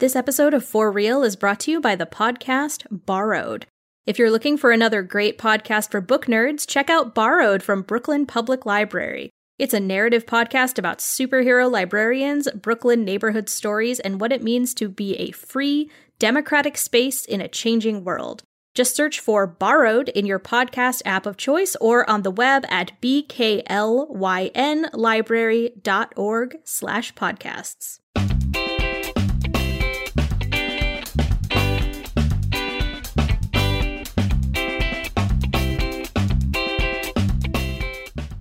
This episode of For Real is brought to you by the podcast Borrowed. If you're looking for another great podcast for book nerds, check out Borrowed from Brooklyn Public Library. It's a narrative podcast about superhero librarians, Brooklyn neighborhood stories, and what it means to be a free, democratic space in a changing world. Just search for Borrowed in your podcast app of choice or on the web at bklynlibrary.org slash podcasts.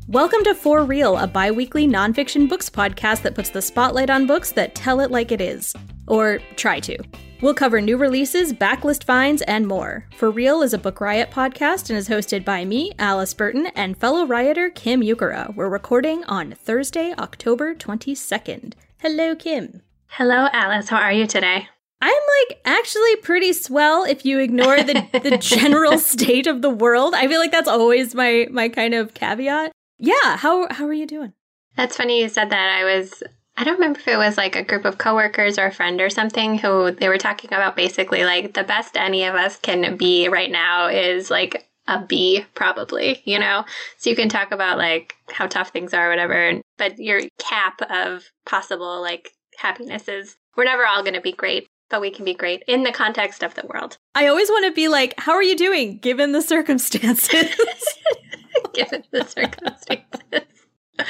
Welcome to For Real, a bi weekly nonfiction books podcast that puts the spotlight on books that tell it like it is. Or try to. We'll cover new releases, backlist finds, and more. For Real is a Book Riot podcast and is hosted by me, Alice Burton, and fellow rioter Kim Ukura. We're recording on Thursday, October 22nd. Hello, Kim. Hello, Alice. How are you today? I'm like actually pretty swell if you ignore the, the general state of the world. I feel like that's always my my kind of caveat. Yeah, how how are you doing? That's funny you said that. I was I don't remember if it was like a group of coworkers or a friend or something who they were talking about basically like the best any of us can be right now is like a B probably, you know. So you can talk about like how tough things are whatever, but your cap of possible like happiness is we're never all going to be great, but we can be great in the context of the world. I always want to be like, how are you doing given the circumstances? given the circumstances. Uh,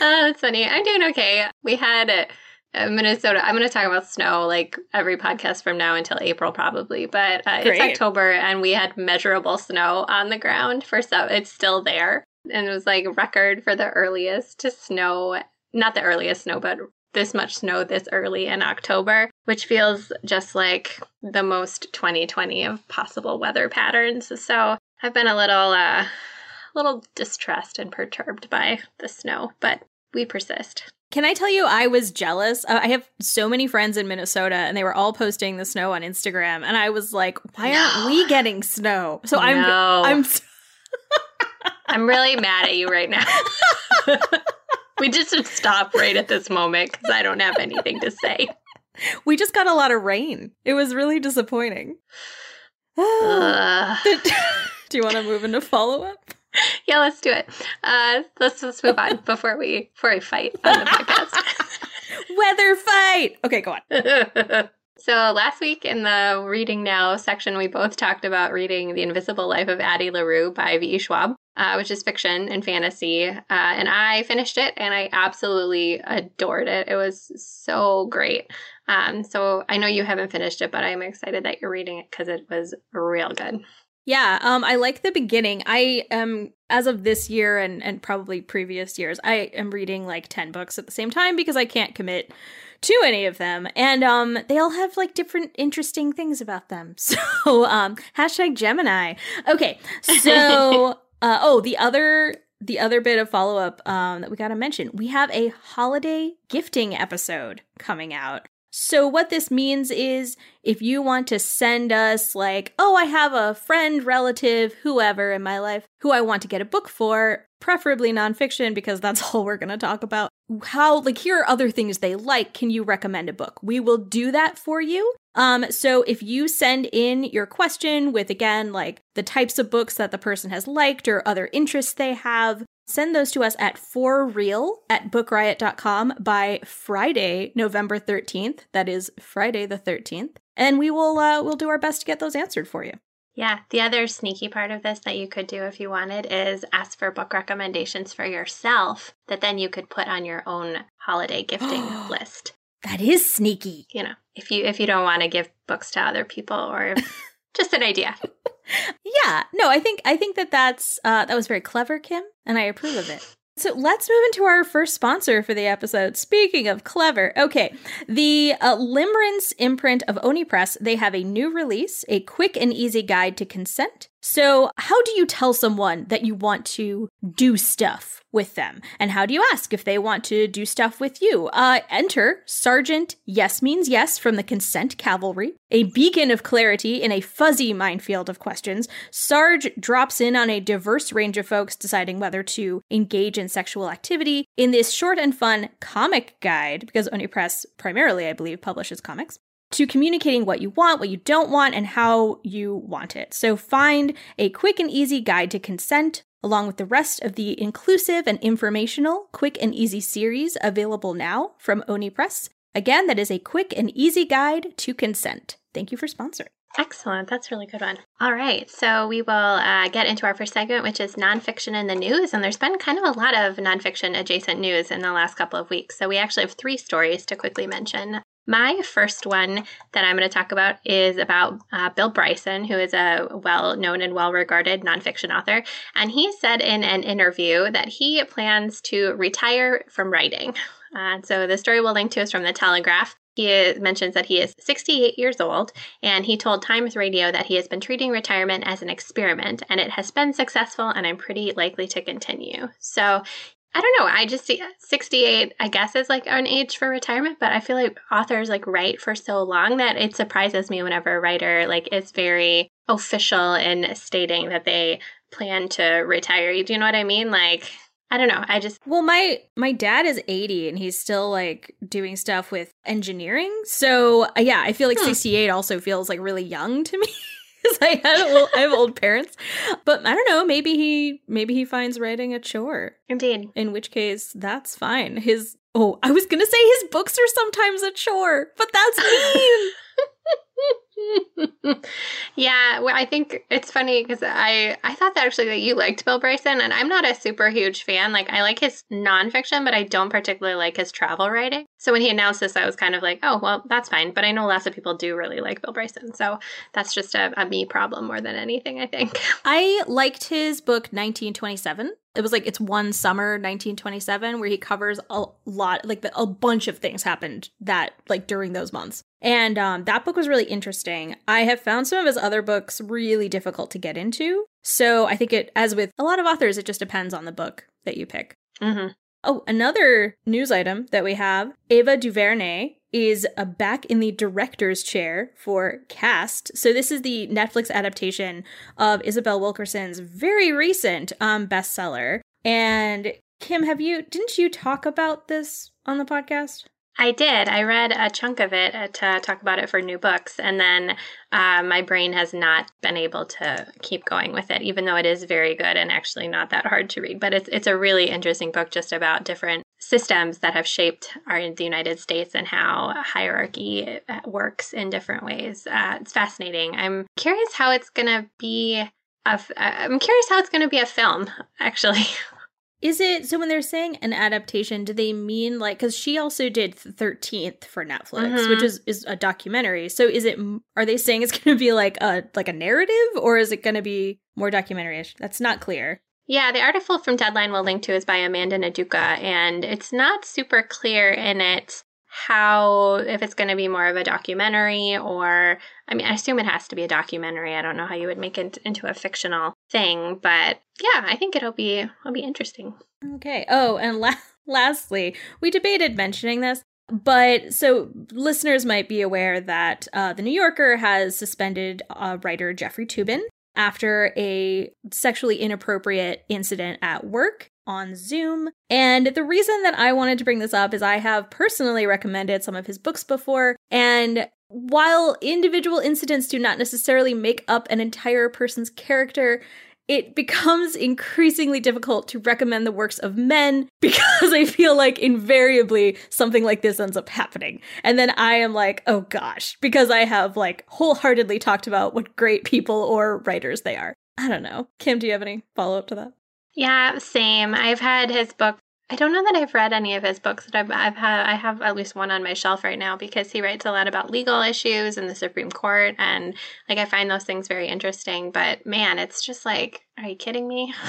that's funny. I'm doing okay. We had uh, Minnesota. I'm going to talk about snow like every podcast from now until April, probably. But uh, it's October, and we had measurable snow on the ground for so it's still there, and it was like record for the earliest to snow. Not the earliest snow, but this much snow this early in October, which feels just like the most 2020 of possible weather patterns. So I've been a little uh little distressed and perturbed by the snow, but we persist. Can I tell you, I was jealous. Uh, I have so many friends in Minnesota, and they were all posting the snow on Instagram, and I was like, "Why no. aren't we getting snow?" So I'm. I'm, I'm really mad at you right now. we just should stop right at this moment because I don't have anything to say. We just got a lot of rain. It was really disappointing. Do you want to move into follow up? yeah, let's do it. Uh, let's just move on before we before we fight on the podcast. Weather fight. Okay, go on. so last week in the reading now section, we both talked about reading *The Invisible Life of Addie LaRue* by V. E. Schwab, uh, which is fiction and fantasy. Uh, and I finished it, and I absolutely adored it. It was so great. Um, so I know you haven't finished it, but I'm excited that you're reading it because it was real good. Yeah, um, I like the beginning. I am, as of this year and and probably previous years, I am reading like ten books at the same time because I can't commit to any of them, and um, they all have like different interesting things about them. So, um, hashtag Gemini. Okay, so uh, oh, the other the other bit of follow up um, that we got to mention, we have a holiday gifting episode coming out. So, what this means is if you want to send us, like, oh, I have a friend, relative, whoever in my life who I want to get a book for, preferably nonfiction, because that's all we're going to talk about. How, like, here are other things they like. Can you recommend a book? We will do that for you. Um, so if you send in your question with again, like the types of books that the person has liked or other interests they have, Send those to us at for real at bookriot.com by Friday, November 13th. That is Friday the 13th. And we will uh, we'll do our best to get those answered for you. Yeah, the other sneaky part of this that you could do if you wanted is ask for book recommendations for yourself that then you could put on your own holiday gifting list. That is sneaky. You know, if you if you don't want to give books to other people or just an idea. yeah, no, I think I think that that's uh, that was very clever, Kim, and I approve of it. So let's move into our first sponsor for the episode. Speaking of clever, okay, the uh, Limerence imprint of Oni Press, they have a new release, a quick and easy guide to consent. So, how do you tell someone that you want to do stuff with them? And how do you ask if they want to do stuff with you? Uh, enter Sergeant Yes Means Yes from the Consent Cavalry, a beacon of clarity in a fuzzy minefield of questions. Sarge drops in on a diverse range of folks deciding whether to engage in sexual activity in this short and fun comic guide, because Oni Press primarily, I believe, publishes comics to communicating what you want, what you don't want, and how you want it. So find a quick and easy guide to consent, along with the rest of the inclusive and informational quick and easy series available now from Oni Press. Again, that is a quick and easy guide to consent. Thank you for sponsoring. Excellent. That's really good one. All right. So we will uh, get into our first segment, which is nonfiction in the news. And there's been kind of a lot of nonfiction adjacent news in the last couple of weeks. So we actually have three stories to quickly mention. My first one that I'm going to talk about is about uh, Bill Bryson, who is a well known and well regarded nonfiction author. And he said in an interview that he plans to retire from writing. Uh, so the story we'll link to is from the Telegraph. He mentions that he is 68 years old, and he told Times Radio that he has been treating retirement as an experiment, and it has been successful, and I'm pretty likely to continue. So I don't know. I just see 68, I guess, is like an age for retirement, but I feel like authors like write for so long that it surprises me whenever a writer like is very official in stating that they plan to retire. Do you know what I mean? Like, I don't know. I just Well, my my dad is 80 and he's still like doing stuff with engineering. So, yeah, I feel like hmm. 68 also feels like really young to me. because I had old, I have old parents. But I don't know. Maybe he maybe he finds writing a chore. Indeed. In which case, that's fine. His oh, I was gonna say his books are sometimes a chore, but that's mean. yeah, well, I think it's funny because I I thought that actually that you liked Bill Bryson, and I'm not a super huge fan. Like I like his nonfiction, but I don't particularly like his travel writing. So when he announced this, I was kind of like, oh well, that's fine. But I know lots of people do really like Bill Bryson, so that's just a, a me problem more than anything. I think I liked his book 1927 it was like it's one summer 1927 where he covers a lot like the, a bunch of things happened that like during those months and um, that book was really interesting i have found some of his other books really difficult to get into so i think it as with a lot of authors it just depends on the book that you pick mm-hmm. oh another news item that we have ava duvernay is a back in the director's chair for Caste. So this is the Netflix adaptation of Isabel Wilkerson's very recent um, bestseller. And Kim, have you didn't you talk about this on the podcast? I did. I read a chunk of it uh, to talk about it for new books, and then uh, my brain has not been able to keep going with it, even though it is very good and actually not that hard to read. But it's it's a really interesting book, just about different systems that have shaped our the United States and how hierarchy uh, works in different ways. Uh, it's fascinating. I'm curious how it's going to be. i I'm curious how it's going to be a film, actually. Is it so when they're saying an adaptation, do they mean like cuz she also did 13th for Netflix, mm-hmm. which is is a documentary. So is it are they saying it's going to be like a like a narrative or is it going to be more documentary-ish? That's not clear. Yeah, the article from Deadline we'll link to is by Amanda N'Duka, and it's not super clear in it how if it's going to be more of a documentary or I mean I assume it has to be a documentary. I don't know how you would make it into a fictional thing, but yeah, I think it'll be it'll be interesting. Okay. Oh, and la- lastly, we debated mentioning this, but so listeners might be aware that uh, the New Yorker has suspended uh, writer Jeffrey Toobin after a sexually inappropriate incident at work on Zoom. And the reason that I wanted to bring this up is I have personally recommended some of his books before. And while individual incidents do not necessarily make up an entire person's character, it becomes increasingly difficult to recommend the works of men because I feel like invariably something like this ends up happening. And then I am like, oh gosh, because I have like wholeheartedly talked about what great people or writers they are. I don't know. Kim, do you have any follow up to that? Yeah, same. I've had his book. I don't know that I've read any of his books. That I've, I've had. I have at least one on my shelf right now because he writes a lot about legal issues and the Supreme Court, and like I find those things very interesting. But man, it's just like, are you kidding me?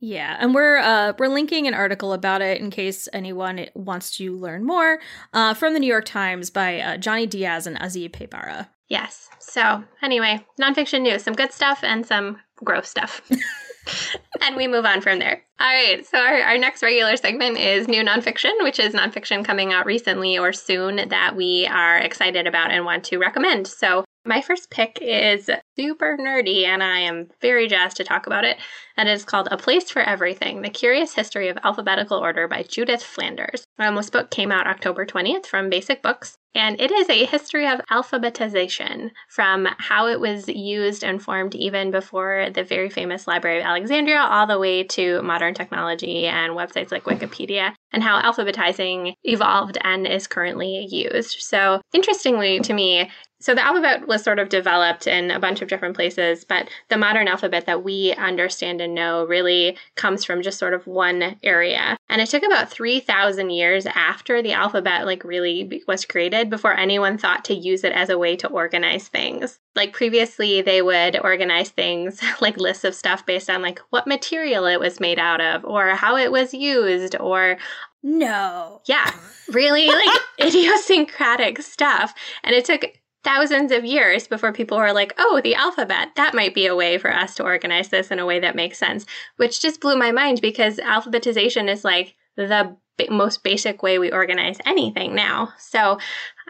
Yeah, and we're uh, we're linking an article about it in case anyone wants to learn more uh, from the New York Times by uh, Johnny Diaz and Azi Paybarah. Yes. So anyway, nonfiction news, some good stuff and some gross stuff. and we move on from there. All right. So our, our next regular segment is new nonfiction, which is nonfiction coming out recently or soon that we are excited about and want to recommend. So my first pick is super nerdy, and I am very jazzed to talk about it. And it is called A Place for Everything The Curious History of Alphabetical Order by Judith Flanders. Um, this book came out October 20th from Basic Books, and it is a history of alphabetization from how it was used and formed even before the very famous Library of Alexandria, all the way to modern technology and websites like Wikipedia, and how alphabetizing evolved and is currently used. So, interestingly to me, so the alphabet was sort of developed in a bunch of different places, but the modern alphabet that we understand and know really comes from just sort of one area. And it took about 3,000 years after the alphabet like really was created before anyone thought to use it as a way to organize things. Like previously they would organize things like lists of stuff based on like what material it was made out of or how it was used or no. Yeah, really like idiosyncratic stuff. And it took thousands of years before people were like, oh, the alphabet, that might be a way for us to organize this in a way that makes sense, which just blew my mind because alphabetization is like the most basic way we organize anything now. So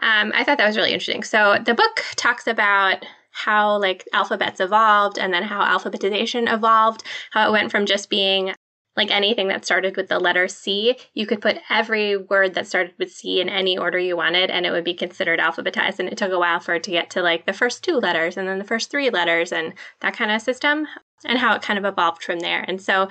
um, I thought that was really interesting. So the book talks about how like alphabets evolved and then how alphabetization evolved, how it went from just being like anything that started with the letter C, you could put every word that started with C in any order you wanted and it would be considered alphabetized. And it took a while for it to get to like the first two letters and then the first three letters and that kind of system and how it kind of evolved from there. And so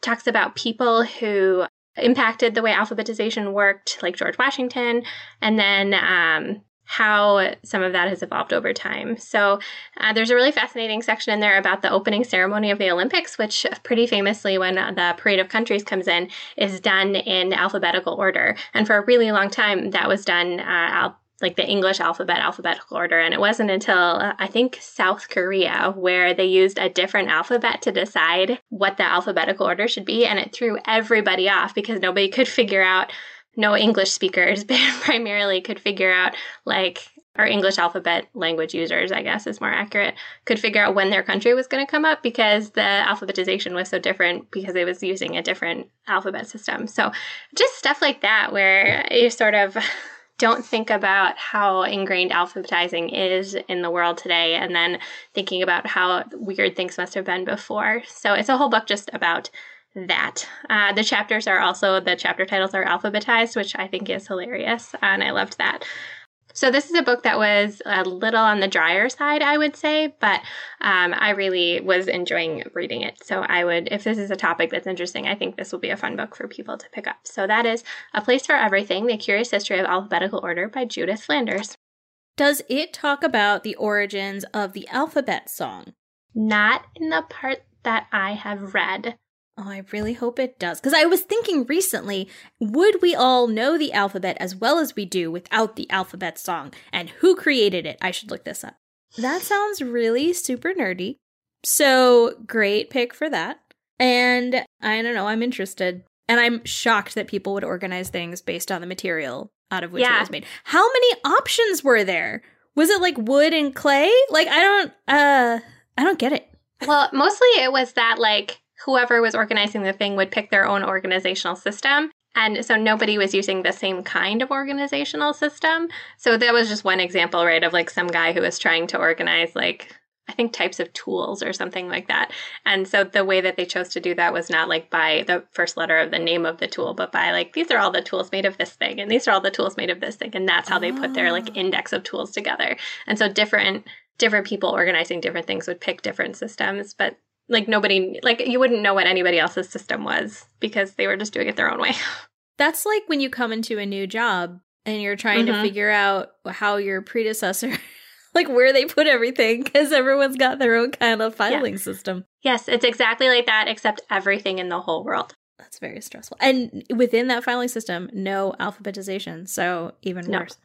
talks about people who impacted the way alphabetization worked, like George Washington, and then um, how some of that has evolved over time. So, uh, there's a really fascinating section in there about the opening ceremony of the Olympics, which pretty famously, when the Parade of Countries comes in, is done in alphabetical order. And for a really long time, that was done uh, like the English alphabet, alphabetical order. And it wasn't until uh, I think South Korea where they used a different alphabet to decide what the alphabetical order should be. And it threw everybody off because nobody could figure out no English speakers primarily could figure out like our English alphabet language users, I guess is more accurate, could figure out when their country was going to come up because the alphabetization was so different because it was using a different alphabet system. So just stuff like that where you sort of don't think about how ingrained alphabetizing is in the world today and then thinking about how weird things must have been before. So it's a whole book just about that. Uh, the chapters are also, the chapter titles are alphabetized, which I think is hilarious, and I loved that. So, this is a book that was a little on the drier side, I would say, but um, I really was enjoying reading it. So, I would, if this is a topic that's interesting, I think this will be a fun book for people to pick up. So, that is A Place for Everything The Curious History of Alphabetical Order by Judith Flanders. Does it talk about the origins of the alphabet song? Not in the part that I have read. Oh, I really hope it does. Because I was thinking recently, would we all know the alphabet as well as we do without the alphabet song? And who created it? I should look this up. That sounds really super nerdy. So, great pick for that. And I don't know, I'm interested. And I'm shocked that people would organize things based on the material out of which yeah. it was made. How many options were there? Was it like wood and clay? Like I don't uh I don't get it. Well, mostly it was that like whoever was organizing the thing would pick their own organizational system. And so nobody was using the same kind of organizational system. So that was just one example, right, of like some guy who was trying to organize like I think types of tools or something like that. And so the way that they chose to do that was not like by the first letter of the name of the tool, but by like these are all the tools made of this thing and these are all the tools made of this thing and that's how they put their like ah. index of tools together. And so different different people organizing different things would pick different systems, but like nobody like you wouldn't know what anybody else's system was because they were just doing it their own way. That's like when you come into a new job and you're trying mm-hmm. to figure out how your predecessor like where they put everything because everyone's got their own kind of filing yeah. system. Yes, it's exactly like that except everything in the whole world. That's very stressful. And within that filing system, no alphabetization, so even no. worse.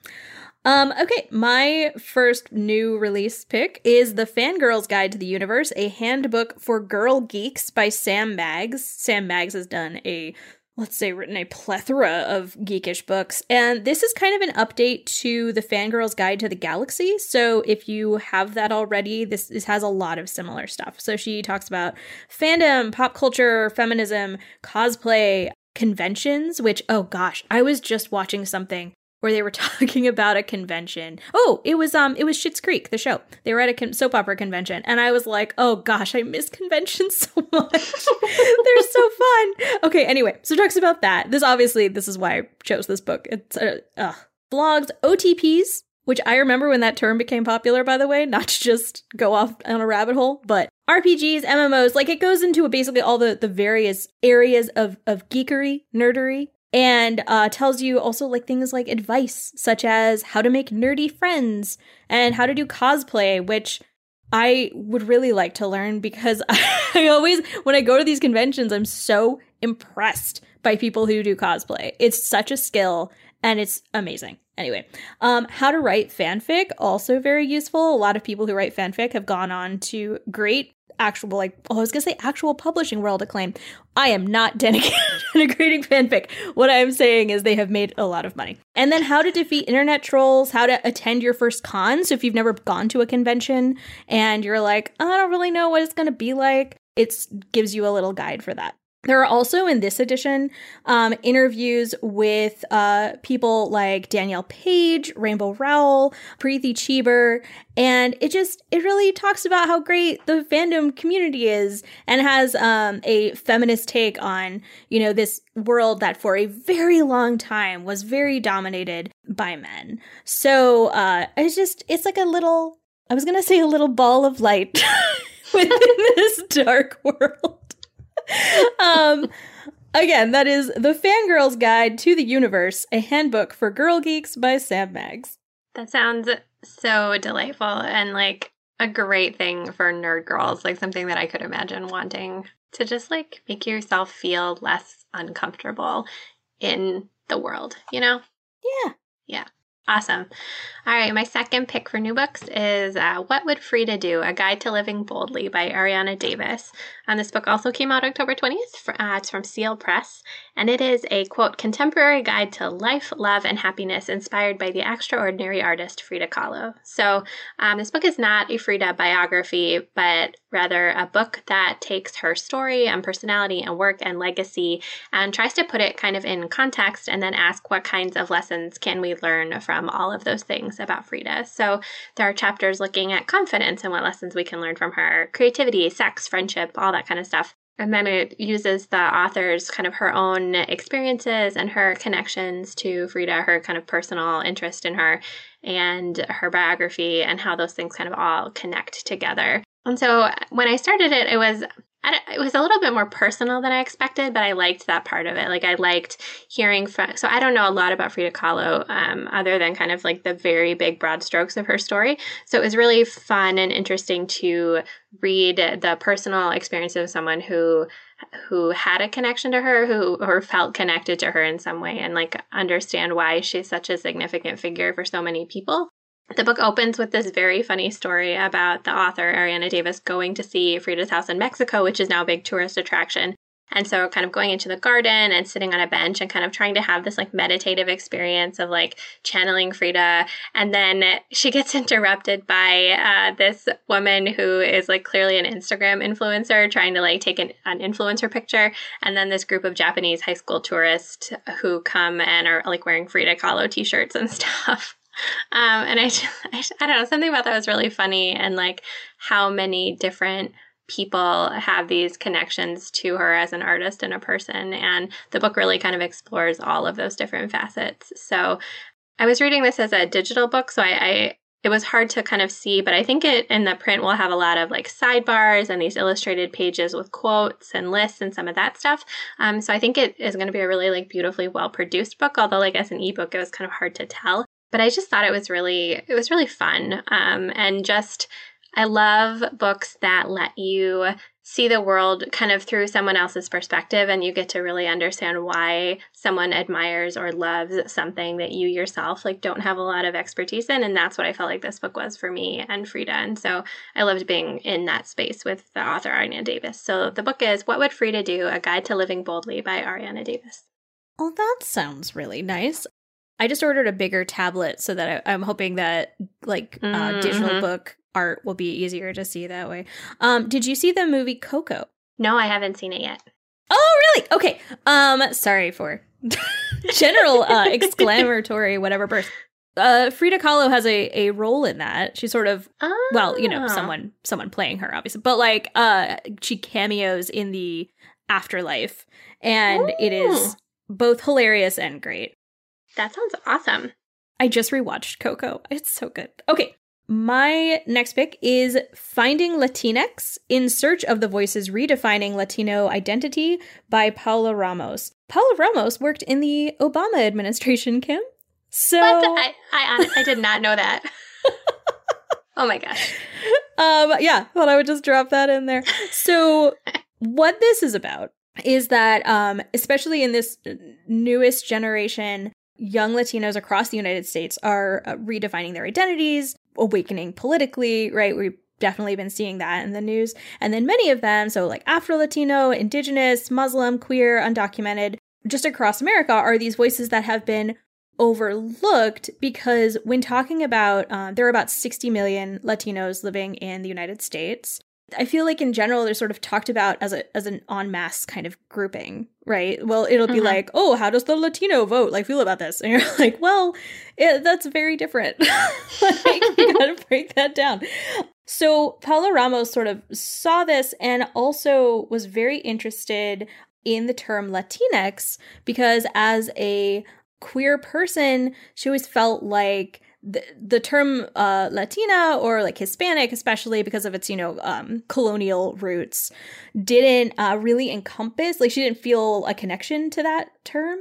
Um, okay, my first new release pick is The Fangirl's Guide to the Universe, a handbook for girl geeks by Sam Maggs. Sam Maggs has done a let's say, written a plethora of geekish books. And this is kind of an update to the Fangirl's Guide to the Galaxy. So if you have that already, this, this has a lot of similar stuff. So she talks about fandom, pop culture, feminism, cosplay, conventions, which, oh gosh, I was just watching something where they were talking about a convention. Oh, it was um it was Schitt's Creek, the show. They were at a con- soap opera convention and I was like, "Oh gosh, I miss conventions so much. They're so fun." Okay, anyway, so talks about that. This obviously this is why I chose this book. It's uh, uh blogs, OTPs, which I remember when that term became popular by the way, not to just go off on a rabbit hole, but RPGs, MMOs, like it goes into basically all the the various areas of of geekery, nerdery and uh, tells you also like things like advice such as how to make nerdy friends and how to do cosplay which i would really like to learn because i always when i go to these conventions i'm so impressed by people who do cosplay. It's such a skill and it's amazing. Anyway um, how to write fanfic also very useful. A lot of people who write fanfic have gone on to great actual like oh, I was gonna say actual publishing world acclaim. I am not denigrating fanfic. What I am saying is they have made a lot of money. And then how to defeat internet trolls, how to attend your first con. So if you've never gone to a convention and you're like, I don't really know what it's gonna be like, it gives you a little guide for that. There are also in this edition um, interviews with uh, people like Danielle Paige, Rainbow Rowell, Preeti Chhibber, and it just it really talks about how great the fandom community is and has um, a feminist take on you know this world that for a very long time was very dominated by men. So uh, it's just it's like a little I was gonna say a little ball of light within this dark world. um, again, that is The Fangirl's Guide to the Universe, a handbook for girl geeks by Sam Maggs. That sounds so delightful and like a great thing for nerd girls, like something that I could imagine wanting to just like make yourself feel less uncomfortable in the world, you know? Yeah. Yeah. Awesome. All right, my second pick for new books is uh, What Would Frida Do? A Guide to Living Boldly by Arianna Davis. And this book also came out October 20th. For, uh, it's from Seal Press. And it is a quote, contemporary guide to life, love, and happiness inspired by the extraordinary artist Frida Kahlo. So um, this book is not a Frida biography, but rather a book that takes her story and personality and work and legacy and tries to put it kind of in context and then ask what kinds of lessons can we learn from all of those things about Frida. So there are chapters looking at confidence and what lessons we can learn from her, creativity, sex, friendship, all that kind of stuff. And then it uses the author's kind of her own experiences and her connections to Frida, her kind of personal interest in her, and her biography, and how those things kind of all connect together. And so when I started it, it was it was a little bit more personal than I expected, but I liked that part of it. Like I liked hearing from. So I don't know a lot about Frida Kahlo, um, other than kind of like the very big broad strokes of her story. So it was really fun and interesting to read the personal experience of someone who who had a connection to her, who or felt connected to her in some way, and like understand why she's such a significant figure for so many people. The book opens with this very funny story about the author, Arianna Davis, going to see Frida's house in Mexico, which is now a big tourist attraction. And so, kind of going into the garden and sitting on a bench and kind of trying to have this like meditative experience of like channeling Frida. And then she gets interrupted by uh, this woman who is like clearly an Instagram influencer trying to like take an, an influencer picture. And then this group of Japanese high school tourists who come and are like wearing Frida Kahlo t shirts and stuff. Um, and I, I, I don't know, something about that was really funny and like how many different people have these connections to her as an artist and a person. And the book really kind of explores all of those different facets. So I was reading this as a digital book, so I, I it was hard to kind of see, but I think it in the print will have a lot of like sidebars and these illustrated pages with quotes and lists and some of that stuff. Um, so I think it is going to be a really like beautifully well produced book. Although like as an ebook, it was kind of hard to tell but I just thought it was really it was really fun um, and just I love books that let you see the world kind of through someone else's perspective and you get to really understand why someone admires or loves something that you yourself like don't have a lot of expertise in and that's what I felt like this book was for me and Frida and so I loved being in that space with the author Arianna Davis. So the book is What Would Frida Do? A Guide to Living Boldly by Arianna Davis. Oh, that sounds really nice. I just ordered a bigger tablet so that I, am hoping that like uh, mm-hmm. digital book art will be easier to see that way. Um, did you see the movie Coco? No, I haven't seen it yet. Oh, really? Okay. Um, sorry for general uh, exclamatory whatever burst. Uh, Frida Kahlo has a, a role in that. She's sort of oh. well, you know, ah. someone someone playing her, obviously, but like uh, she cameos in the afterlife, and Ooh. it is both hilarious and great. That sounds awesome. I just rewatched Coco. It's so good. Okay, my next pick is Finding Latinx in Search of the Voices Redefining Latino Identity by Paola Ramos. Paola Ramos worked in the Obama administration, Kim. So I, I, I did not know that. oh my gosh. Um, yeah, thought I would just drop that in there. So what this is about is that um, especially in this newest generation young Latinos across the United States are uh, redefining their identities, awakening politically, right? We've definitely been seeing that in the news. And then many of them, so like Afro Latino, Indigenous, Muslim, queer, undocumented, just across America, are these voices that have been overlooked because when talking about, uh, there are about 60 million Latinos living in the United States. I feel like in general they're sort of talked about as a as an en masse kind of grouping, right? Well, it'll be mm-hmm. like, oh, how does the Latino vote like feel about this? And you're like, well, it, that's very different. like, you gotta break that down. So Paola Ramos sort of saw this and also was very interested in the term Latinx because as a queer person, she always felt like the, term uh, Latina or like Hispanic, especially because of its, you know, um, colonial roots, didn't uh, really encompass, like, she didn't feel a connection to that term.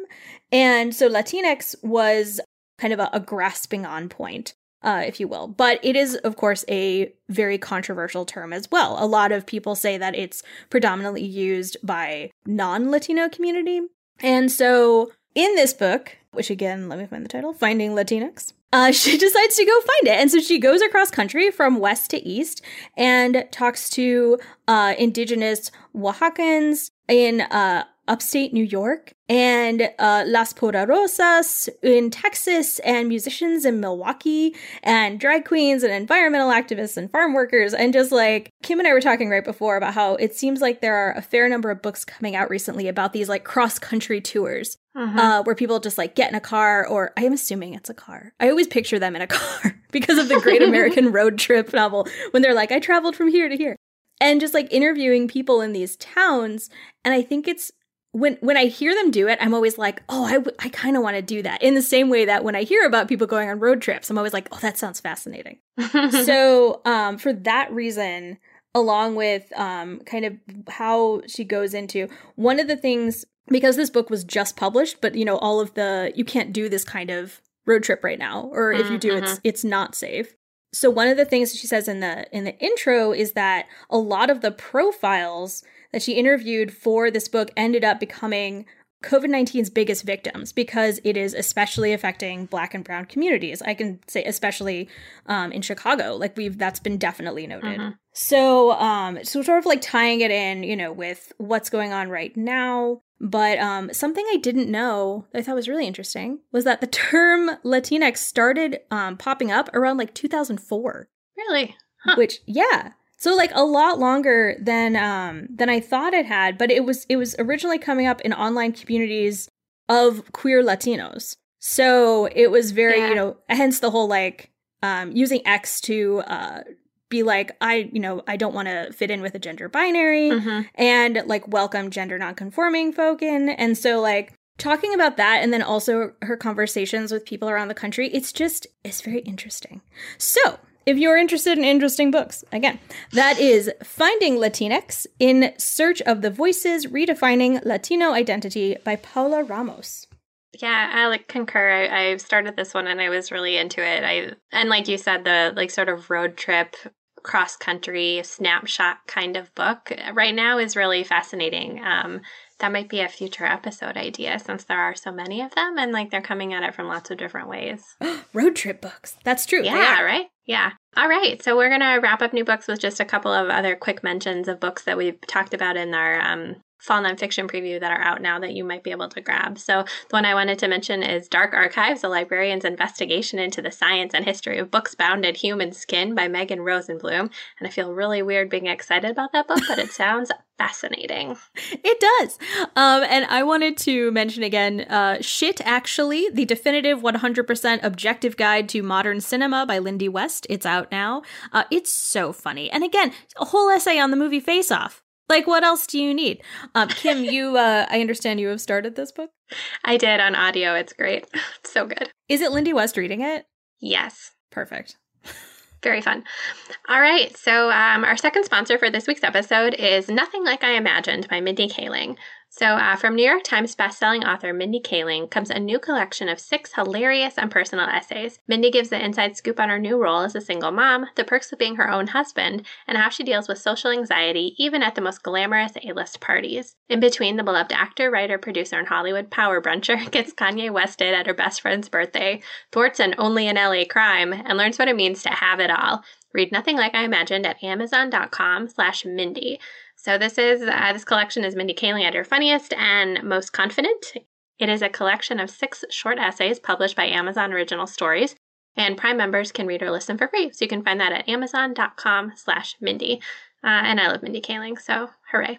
And so Latinx was kind of a, a grasping on point. Uh, if you will. But it is, of course, a very controversial term as well. A lot of people say that it's predominantly used by non Latino community. And so in this book, which again, let me find the title Finding Latinx, uh, she decides to go find it. And so she goes across country from west to east and talks to uh, indigenous Oaxacans in uh, upstate New York and uh, Las Poderosas in Texas and musicians in Milwaukee and drag queens and environmental activists and farm workers. And just like Kim and I were talking right before about how it seems like there are a fair number of books coming out recently about these like cross country tours uh-huh. uh, where people just like get in a car or I am assuming it's a car. I always picture them in a car because of the Great American Road Trip novel when they're like, I traveled from here to here. And just like interviewing people in these towns. And I think it's when when I hear them do it, I'm always like, oh, I, w- I kind of want to do that. In the same way that when I hear about people going on road trips, I'm always like, oh, that sounds fascinating. so um, for that reason, along with um, kind of how she goes into one of the things because this book was just published, but you know all of the you can't do this kind of road trip right now, or if you do, mm-hmm. it's it's not safe. So one of the things she says in the in the intro is that a lot of the profiles that she interviewed for this book ended up becoming COVID 19's biggest victims because it is especially affecting Black and Brown communities. I can say, especially um, in Chicago, like we've that's been definitely noted. Mm-hmm. So, um, so sort of like tying it in, you know, with what's going on right now. But um, something I didn't know that I thought was really interesting was that the term Latinx started um, popping up around like 2004. Really? Huh. Which, yeah. So like a lot longer than um than I thought it had, but it was it was originally coming up in online communities of queer Latinos. So it was very, yeah. you know, hence the whole like um using X to uh be like I, you know, I don't want to fit in with a gender binary mm-hmm. and like welcome gender nonconforming folk in. And so like talking about that and then also her conversations with people around the country, it's just it's very interesting. So, if you're interested in interesting books, again, that is Finding Latinx in Search of the Voices Redefining Latino Identity by Paola Ramos. Yeah, I like concur. I, I started this one and I was really into it. I and like you said, the like sort of road trip cross country snapshot kind of book right now is really fascinating. Um, that might be a future episode idea since there are so many of them and like they're coming at it from lots of different ways. Road trip books. That's true. Yeah, right? Yeah. All right. So we're going to wrap up new books with just a couple of other quick mentions of books that we've talked about in our um, fall nonfiction preview that are out now that you might be able to grab. So, the one I wanted to mention is Dark Archives, a librarian's investigation into the science and history of books bound in human skin by Megan Rosenbloom. And I feel really weird being excited about that book, but it sounds fascinating. It does. Um, and I wanted to mention again uh, Shit, Actually, the definitive 100% objective guide to modern cinema by Lindy West. It's out now. Uh, it's so funny. And again, a whole essay on the movie Face Off. Like, what else do you need? Um, Kim, you, uh, I understand you have started this book. I did on audio. It's great. It's so good. Is it Lindy West reading it? Yes. Perfect. Very fun. All right. So, um, our second sponsor for this week's episode is Nothing Like I Imagined by Mindy Kaling. So, uh, from New York Times bestselling author Mindy Kaling comes a new collection of six hilarious and personal essays. Mindy gives the inside scoop on her new role as a single mom, the perks of being her own husband, and how she deals with social anxiety even at the most glamorous A list parties. In between, the beloved actor, writer, producer, and Hollywood power bruncher gets Kanye Wested at her best friend's birthday, thwarts an only in LA crime, and learns what it means to have it all. Read Nothing Like I Imagined at amazon.com slash Mindy. So this is uh, this collection is Mindy Kaling at her funniest and most confident. It is a collection of six short essays published by Amazon Original Stories, and Prime members can read or listen for free. So you can find that at amazon.com/mindy. Uh, and I love Mindy Kaling, so hooray!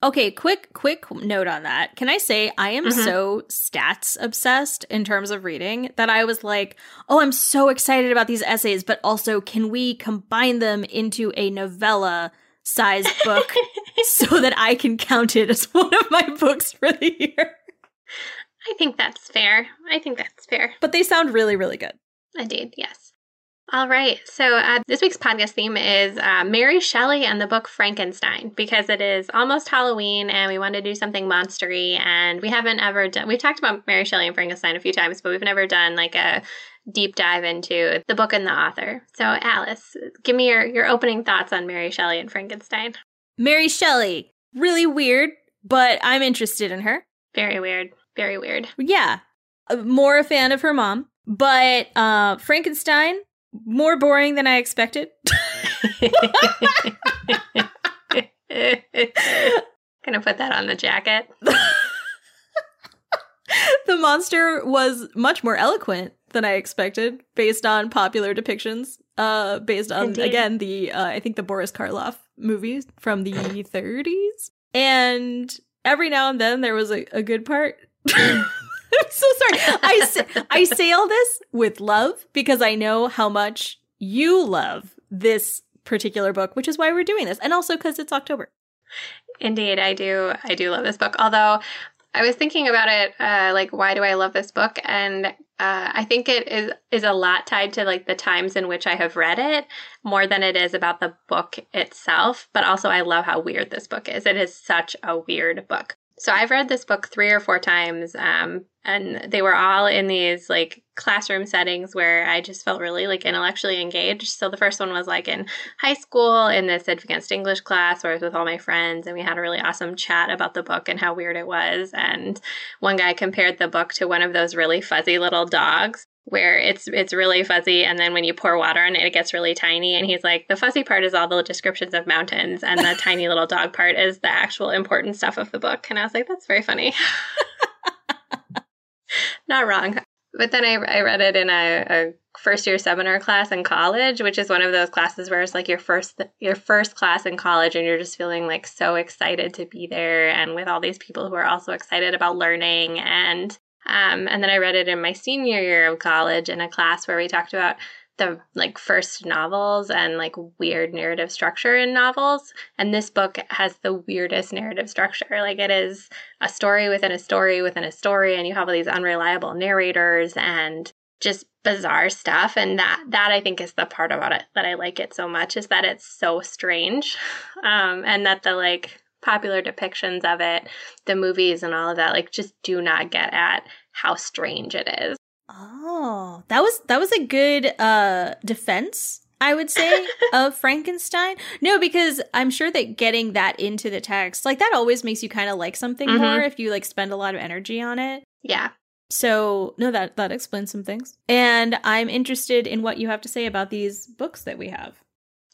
Okay, quick quick note on that. Can I say I am mm-hmm. so stats obsessed in terms of reading that I was like, "Oh, I'm so excited about these essays, but also can we combine them into a novella size book so that I can count it as one of my books for the year. I think that's fair. I think that's fair. But they sound really, really good. Indeed, yes. All right. So uh, this week's podcast theme is uh, Mary Shelley and the book Frankenstein because it is almost Halloween and we want to do something monstery. And we haven't ever done, we've talked about Mary Shelley and Frankenstein a few times, but we've never done like a deep dive into the book and the author. So, Alice, give me your, your opening thoughts on Mary Shelley and Frankenstein. Mary Shelley, really weird, but I'm interested in her. Very weird. Very weird. Yeah. Uh, more a fan of her mom. But uh, Frankenstein, more boring than I expected. Gonna put that on the jacket. the monster was much more eloquent than I expected, based on popular depictions. Uh, based on Indeed. again the uh, I think the Boris Karloff movies from the 30s, and every now and then there was a, a good part. I'm so sorry. I say, I say all this with love because I know how much you love this particular book, which is why we're doing this, and also because it's October. Indeed, I do. I do love this book. Although I was thinking about it, uh, like, why do I love this book? And uh, I think it is is a lot tied to like the times in which I have read it more than it is about the book itself. But also, I love how weird this book is. It is such a weird book. So I've read this book three or four times, um, and they were all in these like classroom settings where I just felt really like intellectually engaged. So the first one was like in high school in this advanced English class where I was with all my friends and we had a really awesome chat about the book and how weird it was. And one guy compared the book to one of those really fuzzy little dogs where it's it's really fuzzy and then when you pour water on it it gets really tiny and he's like the fuzzy part is all the descriptions of mountains and the tiny little dog part is the actual important stuff of the book and i was like that's very funny not wrong but then I, I read it in a, a first year seminar class in college, which is one of those classes where it's like your first your first class in college, and you're just feeling like so excited to be there, and with all these people who are also excited about learning. And um, and then I read it in my senior year of college in a class where we talked about the like first novels and like weird narrative structure in novels. And this book has the weirdest narrative structure. Like it is a story within a story within a story and you have all these unreliable narrators and just bizarre stuff. And that that i think is the part about it that i like it so much is that it's so strange. Um, and that the like popular depictions of it the movies and all of that like just do not get at how strange it is Oh, that was that was a good uh defense I would say, of Frankenstein. No, because I'm sure that getting that into the text, like that always makes you kind of like something Mhm. more if you like spend a lot of energy on it. Yeah. So, no, that that explains some things. And I'm interested in what you have to say about these books that we have.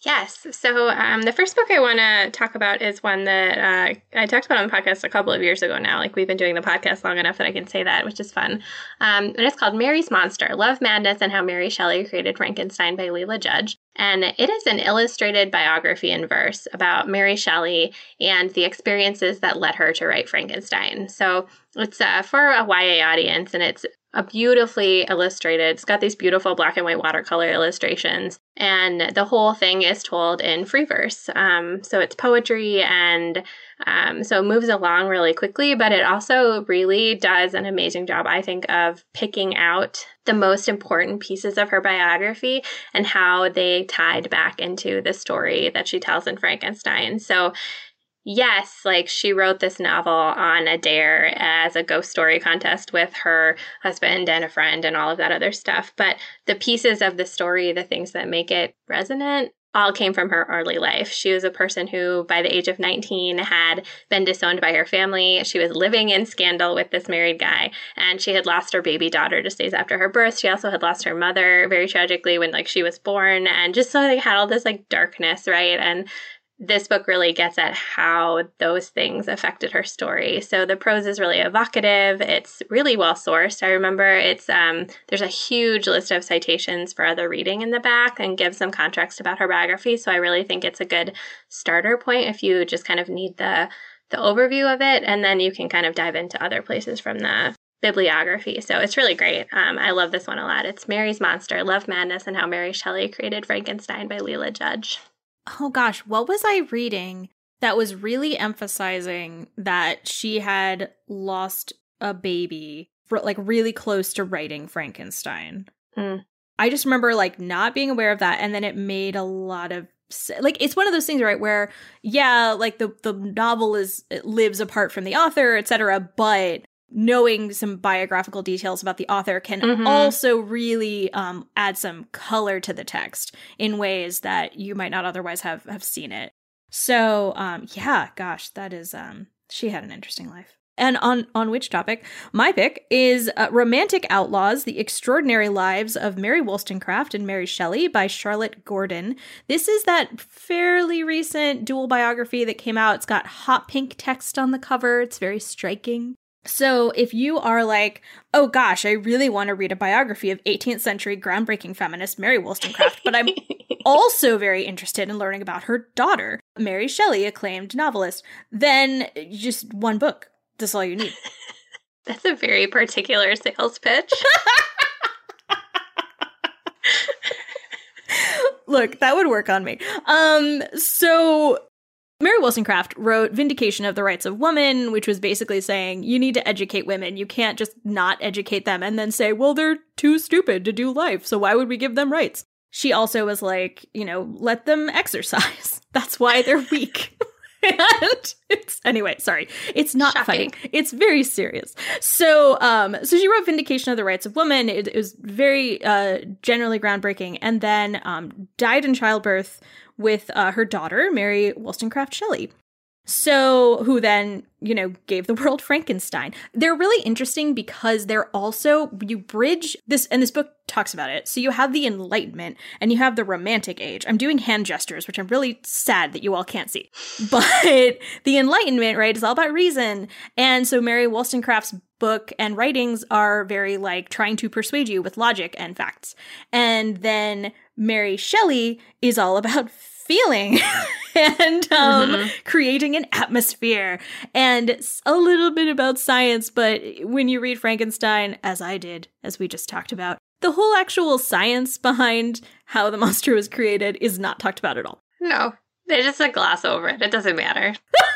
Yes. So um, the first book I want to talk about is one that uh, I talked about on the podcast a couple of years ago now. Like we've been doing the podcast long enough that I can say that, which is fun. Um, and it's called Mary's Monster Love, Madness, and How Mary Shelley Created Frankenstein by Lita Judge. And it is an illustrated biography in verse about Mary Shelley and the experiences that led her to write Frankenstein. So it's uh, for a YA audience and it's beautifully illustrated. It's got these beautiful black and white watercolor illustrations, and the whole thing is told in free verse. Um, so it's poetry, and um, so it moves along really quickly, but it also really does an amazing job, I think, of picking out the most important pieces of her biography and how they tied back into the story that she tells in Frankenstein. So Yes, like she wrote this novel on a dare as a ghost story contest with her husband and a friend and all of that other stuff. But the pieces of the story, the things that make it resonant, all came from her early life. She was a person who, by the age of 19, had been disowned by her family. She was living in scandal with this married guy, and she had lost her baby daughter just days after her birth. She also had lost her mother very tragically when like she was born, and just so like had all this like darkness, right? And this book really gets at how those things affected her story. So the prose is really evocative. It's really well sourced. I remember it's um, there's a huge list of citations for other reading in the back and gives some context about her biography. So I really think it's a good starter point if you just kind of need the the overview of it, and then you can kind of dive into other places from the bibliography. So it's really great. Um, I love this one a lot. It's Mary's Monster, Love Madness, and How Mary Shelley Created Frankenstein by Lita Judge. Oh gosh, what was I reading that was really emphasizing that she had lost a baby for like really close to writing Frankenstein? Mm. I just remember like not being aware of that and then it made a lot of like it's one of those things right where yeah like the the novel is it lives apart from the author etc but knowing some biographical details about the author can Mhm. also really um, add some color to the text in ways that you might not otherwise have have seen it so um yeah gosh that is um she had an interesting life and on on which topic my pick is uh, Romantic Outlaws The Extraordinary Lives of Mary Wollstonecraft and Mary Shelley by Charlotte Gordon. This is that fairly recent dual biography that came out. It's got hot pink text on the cover, it's very striking. So, if you are like, oh gosh, I really want to read a biography of 18th century groundbreaking feminist Mary Wollstonecraft, but I'm also very interested in learning about her daughter, Mary Shelley, acclaimed novelist, then just one book. That's all you need. That's a very particular sales pitch. Look, that would work on me. Um, so Mary Wollstonecraft wrote Vindication of the Rights of Woman, which was basically saying you need to educate women. You can't just not educate them and then say, well, they're too stupid to do life, so why would we give them rights? She also was like, you know, let them exercise. That's why they're weak. and it's anyway, sorry. It's not Shocking. funny. It's very serious. So, um, so she wrote Vindication of the Rights of Woman. It, it was very uh generally groundbreaking, and then um died in childbirth with uh, her daughter, Mary Wollstonecraft Shelley. So, who then, you know, gave the world Frankenstein. They're really interesting because they're also, you bridge this, and this book talks about it. So, you have the Enlightenment and you have the Romantic Age. I'm doing hand gestures, which I'm really sad that you all can't see. But the Enlightenment, right, is all about reason. And so, Mary Wollstonecraft's book and writings are very like trying to persuade you with logic and facts. And then Mary Shelley is all about feeling and um, Mhm. creating an atmosphere and a little bit about science. But when you read Frankenstein, as I did, as we just talked about, the whole actual science behind how the monster was created is not talked about at all. No, they just like gloss over it. It doesn't matter.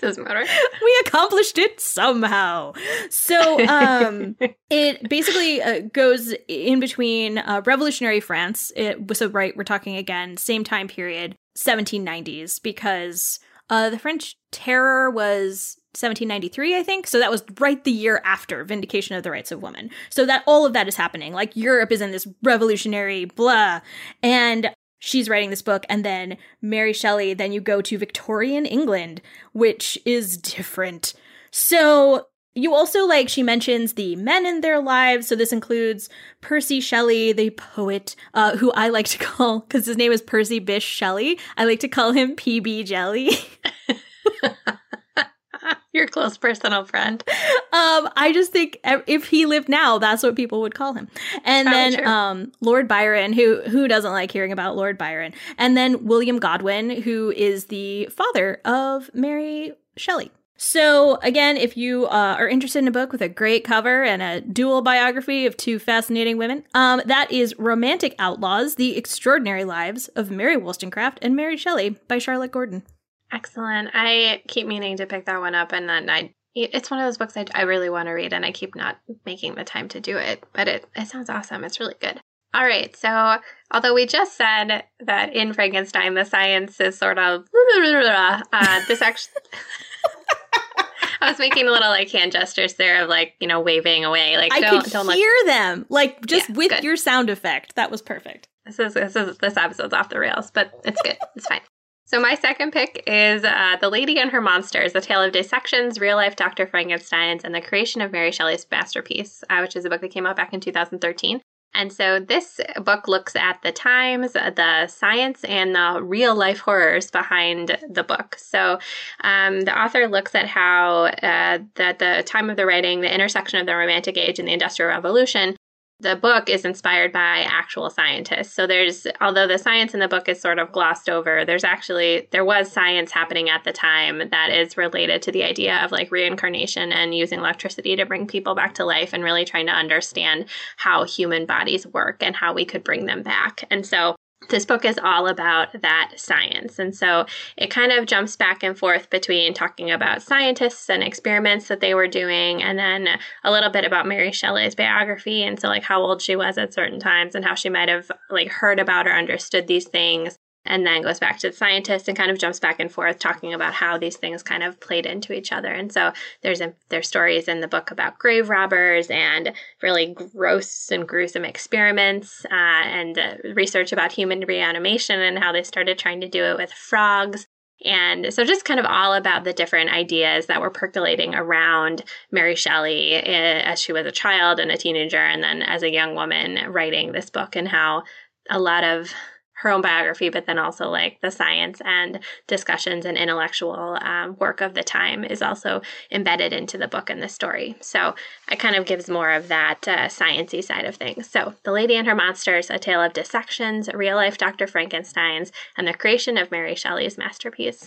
doesn't matter. we accomplished it somehow. So, um, it basically uh, goes in between uh, revolutionary France. It was so right. We're talking again same time period, 1790s, because uh, the French Terror was 1793, I think. So that was right the year after Vindication of the Rights of Women. So that all of that is happening. Like Europe is in this revolutionary blah. And she's writing this book. And then Mary Shelley, then you go to Victorian England, which is different. So you also like she mentions the men in their lives so this includes percy shelley the poet uh, who i like to call because his name is percy bysshe shelley i like to call him pb jelly your close personal friend. Um, I just think if he lived now, that's what people would call him. And then um, Lord Byron, who who doesn't like hearing about Lord Byron, and then William Godwin, who is the father of Mary Shelley. So, again, if you uh, are interested in a book with a great cover and a dual biography of two fascinating women, um, that is Romantic Outlaws The Extraordinary Lives of Mary Wollstonecraft and Mary Shelley by Charlotte Gordon. Excellent. I keep meaning to pick that one up, and then I. It's one of those books I, I really want to read, and I keep not making the time to do it. But it it sounds awesome. It's really good. All right. So, although we just said that in Frankenstein the science is sort of uh, this actually. I was making a little like hand gestures there of like you know waving away. Like I don't, could don't hear look. them like just yeah, with good. your sound effect. That was perfect. This is this is this episode's off the rails, but it's good. It's fine. So my second pick is uh, The Lady and Her Monsters, A Tale of Dissections, Real Life Dr. Frankensteins, and the Creation of Mary Shelley's Masterpiece, uh, which is a book that came out back in 2013. And so this book looks at the times, the science, and the real life horrors behind the book. So um, the author looks at how, uh, the time of the writing, the intersection of the Romantic Age and the Industrial Revolution, the book is inspired by actual scientists. So there's, although the science in the book is sort of glossed over, there's actually, there was science happening at the time that is related to the idea of like reincarnation and using electricity to bring people back to life and really trying to understand how human bodies work and how we could bring them back. And so this book is all about that science. And so it kind of jumps back and forth between talking about scientists and experiments that they were doing, and then a little bit about Mary Shelley's biography. And so, like, how old she was at certain times and how she might have, like, heard about or understood these things and then goes back to the scientist and kind of jumps back and forth talking about how these things kind of played into each other. And so there's a, there's stories in the book about grave robbers and really gross and gruesome experiments uh, and uh, research about human reanimation and how they started trying to do it with frogs. And so, just kind of all about the different ideas that were percolating around Mary Shelley eh, as she was a child and a teenager, and then as a young woman writing this book, and how a lot of her own biography, but then also like the science and discussions and intellectual um, work of the time is also embedded into the book and the story. So it kind of gives more of that uh, sciency side of things. So The Lady and Her Monsters, A Tale of Dissections, Real Life Dr. Frankenstein's, and the creation of Mary Shelley's masterpiece.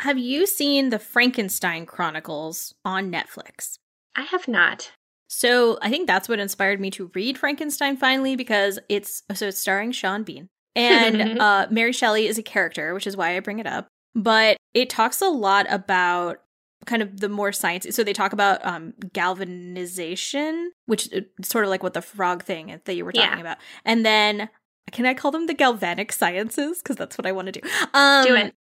Have you seen the Frankenstein Chronicles on Netflix? I have not. So I think that's what inspired me to read Frankenstein finally because it's so it's starring Sean Bean. And uh, Mary Shelley is a character, which is why I bring it up. But it talks a lot about kind of the more science. So they talk about um, galvanization, which is sort of like what the frog thing that you were talking yeah. about. And then, can I call them the galvanic sciences? Because that's what I want to do. Um, do it.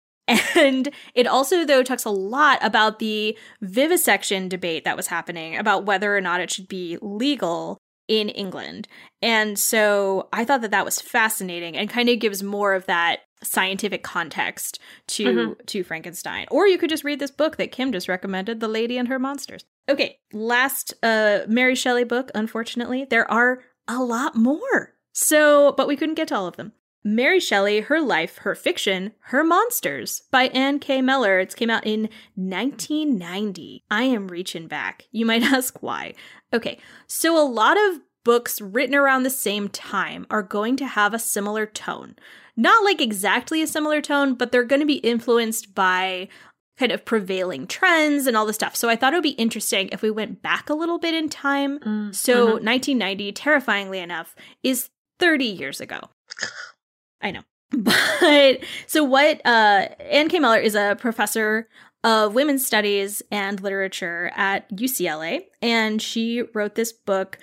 And it also, though, talks a lot about the vivisection debate that was happening about whether or not it should be legal in England. And so I thought that that was fascinating and kind of gives more of that scientific context to mm-hmm. to Frankenstein. Or you could just read this book that Kim just recommended, The Lady and Her Monsters. Okay, last uh Mary Shelley book, unfortunately. There are a lot more. So, but we couldn't get to all of them. Mary Shelley, Her Life, Her Fiction, Her Monsters by Anne K. Mellor. It came out in 1990. I am reaching back. You might ask why. Okay, so a lot of books written around the same time are going to have a similar tone. Not like exactly a similar tone, but they're going to be influenced by kind of prevailing trends and all the stuff. So I thought it would be interesting if we went back a little bit in time. Mm, so uh-huh. 1990, terrifyingly enough, is 30 years ago. I know. But so what uh Anne K. Mellor is a professor of women's studies and literature at UCLA and she wrote this book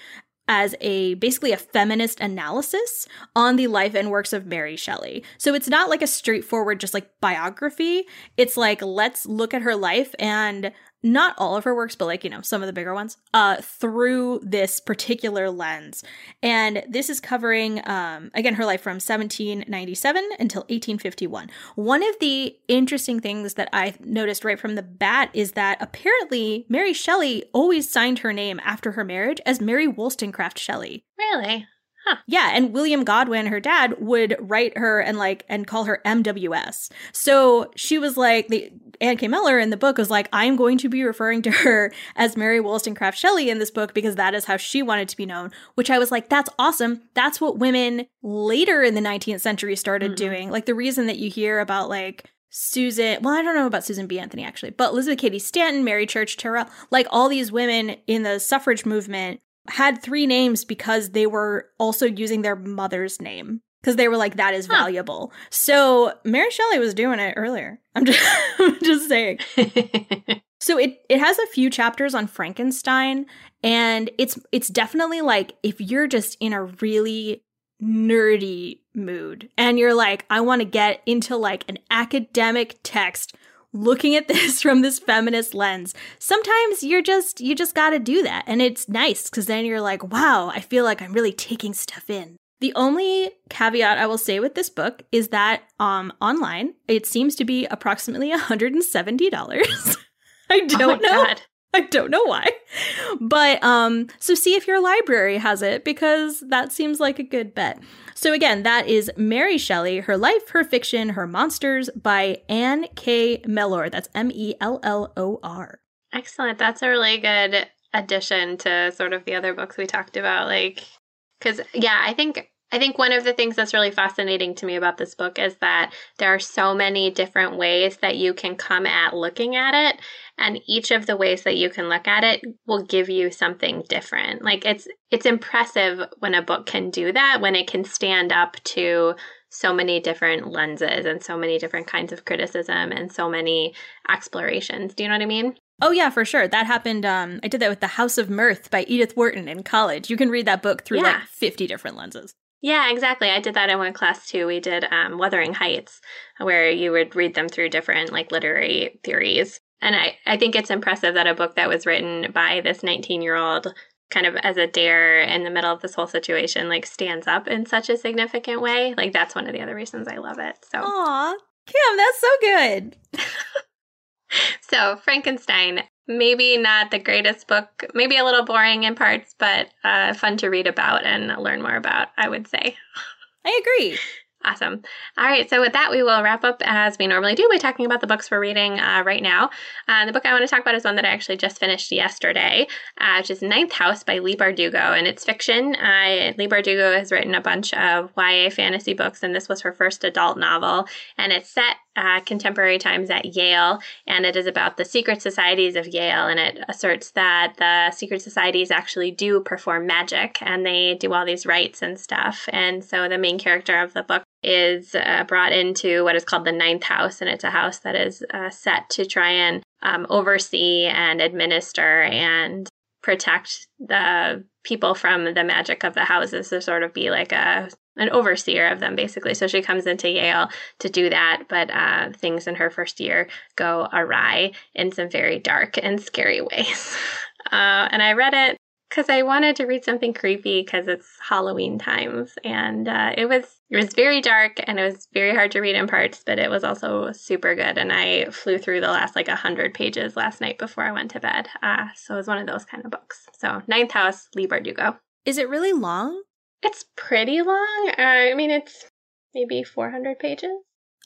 as a basically a feminist analysis on the life and works of Mary Shelley. So it's not like a straightforward just like biography. It's like let's look at her life and not all of her works, but like, you know, some of the bigger ones, uh, through this particular lens. And this is covering, um, again, her life from 1797 until 1851. One of the interesting things that I noticed right from the bat is that apparently Mary Shelley always signed her name after her marriage as Mary Wollstonecraft Shelley. Really? Huh. Yeah, and William Godwin, her dad, would write her and like and call her MWS. So she was like the Anne K. Mellor in the book was like, I'm going to be referring to her as Mary Wollstonecraft Shelley in this book because that is how she wanted to be known. Which I was like, that's awesome. That's what women later in the 19th century started mm-hmm. doing. Like the reason that you hear about like Susan, well, I don't know about Susan B. Anthony actually, but Elizabeth Cady Stanton, Mary Church Terrell, like all these women in the suffrage movement had three names because they were also using their mother's name because they were like that is huh. valuable. So Mary Shelley was doing it earlier. I'm just I'm just saying. so it it has a few chapters on Frankenstein and it's it's definitely like if you're just in a really nerdy mood and you're like I want to get into like an academic text looking at this from this feminist lens sometimes you're just you just got to do that and it's nice because then you're like wow i feel like i'm really taking stuff in the only caveat i will say with this book is that um online it seems to be approximately $170 i don't oh know God. I don't know why. But um so see if your library has it because that seems like a good bet. So again, that is Mary Shelley, Her Life, Her Fiction, Her Monsters by Anne K. Mellor. That's M E L L O R. Excellent. That's a really good addition to sort of the other books we talked about like cuz yeah, I think I think one of the things that's really fascinating to me about this book is that there are so many different ways that you can come at looking at it and each of the ways that you can look at it will give you something different. Like it's it's impressive when a book can do that, when it can stand up to so many different lenses and so many different kinds of criticism and so many explorations. Do you know what I mean? Oh yeah, for sure. That happened. Um, I did that with The House of Mirth by Edith Wharton in college. You can read that book through yeah. like fifty different lenses. Yeah, exactly. I did that in one class too. We did um, Wuthering Heights, where you would read them through different like literary theories. And I, I think it's impressive that a book that was written by this 19 year old kind of as a dare in the middle of this whole situation like stands up in such a significant way like that's one of the other reasons i love it so Aw, kim that's so good so frankenstein maybe not the greatest book, maybe a little boring in parts, but uh, fun to read about and learn more about, I would say. I agree. Awesome. All right. So, with that, we will wrap up as we normally do by talking about the books we're reading uh, right now. Uh, the book I want to talk about is one that I actually just finished yesterday, uh, which is Ninth House by Leigh Bardugo. And it's fiction. Uh, Leigh Bardugo has written a bunch of YA fantasy books, and this was her first adult novel. And it's set uh, contemporary times at Yale, and it is about the secret societies of Yale. And it asserts that the secret societies actually do perform magic and they do all these rites and stuff. And so the main character of the book is uh, brought into what is called the ninth house, and it's a house that is uh, set to try and um, oversee and administer and protect the people from the magic of the houses to sort of be like a an overseer of them basically. So she comes into yale to do that but uh, things in her first year go awry in some very dark and scary ways. Uh, and i read it because I wanted to read something creepy because it's Halloween times, and uh, it was it was very dark and it was very hard to read in parts, but it was also super good. And I flew through the last like hundred pages last night before I went to bed. Uh, so it was one of those kind of books. So Ninth House, Leigh Bardugo. Is it really long? It's pretty long. Uh, I mean, it's maybe four hundred pages.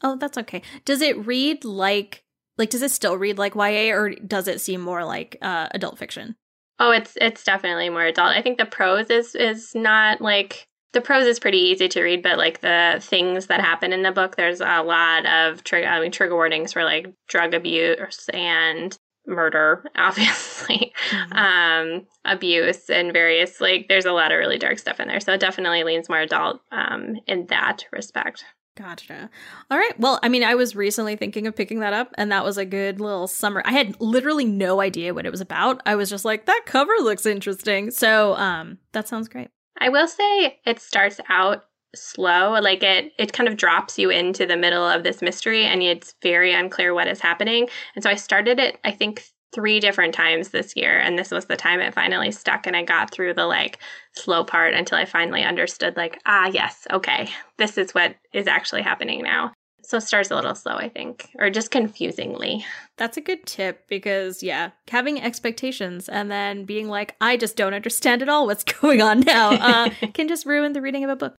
Oh, that's okay. Does it read like like does it still read like YA or does it seem more like uh, adult fiction? Oh, it's it's definitely more adult. I think the prose is is not like the prose is pretty easy to read, but like the things that happen in the book, there's a lot of trigger. I mean, trigger warnings for like drug abuse and murder, obviously, mm-hmm. um, abuse and various like. There's a lot of really dark stuff in there, so it definitely leans more adult um, in that respect. Gotcha. All right. Well, I mean, I was recently thinking of picking that up, and that was a good little summer. I had literally no idea what it was about. I was just like, that cover looks interesting. So, um, that sounds great. I will say it starts out slow like it it kind of drops you into the middle of this mystery and it's very unclear what is happening and so i started it i think three different times this year. And this was the time it finally stuck. And I got through the like slow part until I finally understood, like, ah, yes, okay, this is what is actually happening now. So starts a little slow, I think, or just confusingly. That's a good tip because, yeah, having expectations and then being like, I just don't understand at all what's going on now uh, can just ruin the reading of a book.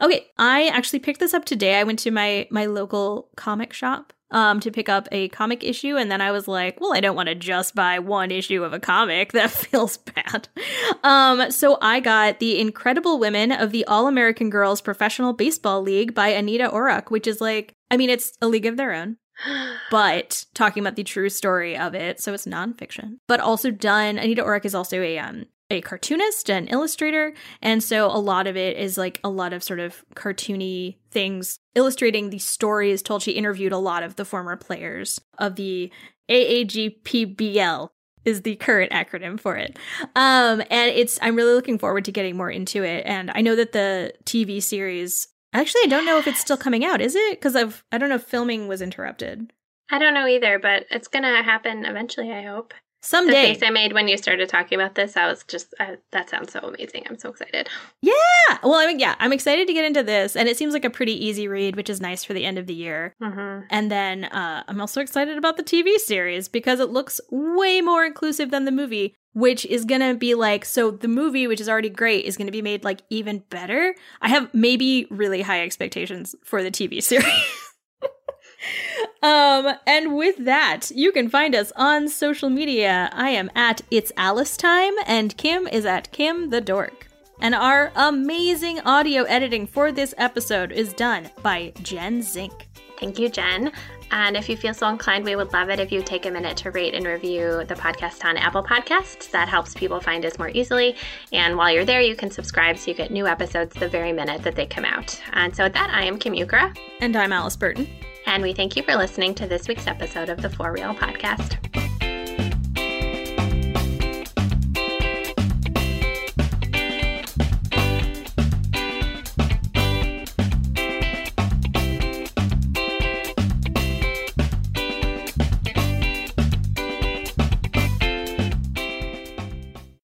Okay, I actually picked this up today. I went to my my local comic shop um, to pick up a comic issue. And then I was like, well, I don't want to just buy one issue of a comic. That feels bad. Um, so I got The Incredible Women of the All American Girls Professional Baseball League by Anika Orrock, which is like, I mean, it's a league of their own. but talking about the true story of it, so it's nonfiction, but also done. Anika Orrock is also a um, a cartoonist and illustrator. And so a lot of it is like a lot of sort of cartoony things illustrating the stories told. She interviewed a lot of the former players of the AAGPBL is the current acronym for it. Um, and it's, I'm really looking forward to getting more into it. And I know that the TV series, actually, I don't know if it's still coming out, is it? Because I've, I don't know if filming was interrupted. I don't know either, but it's going to happen eventually, I hope. Someday. The face I made when you started talking about this, I was just, uh, that sounds so amazing. I'm so excited. Yeah. Well, I mean, yeah, I'm excited to get into this. And it seems like a pretty easy read, which is nice for the end of the year. Mm-hmm. And then uh, I'm also excited about the TV series because it looks way more inclusive than the movie, which is going to be like, so the movie, which is already great, is going to be made like even better. I have maybe really high expectations for the TV series. Um, and with that, you can find us on social media. I am at It's Alice Time, and Kim is at Kim the Dork. And our amazing audio editing for this episode is done by Jen Zink. Thank you, Jen. And if you feel so inclined, we would love it if you take a minute to rate and review the podcast on Apple Podcasts. That helps people find us more easily. And while you're there, you can subscribe so you get new episodes the very minute that they come out. And so with that, I am Kim Ukra. And I'm Alice Burton. And we thank you for listening to this week's episode of the For Real Podcast.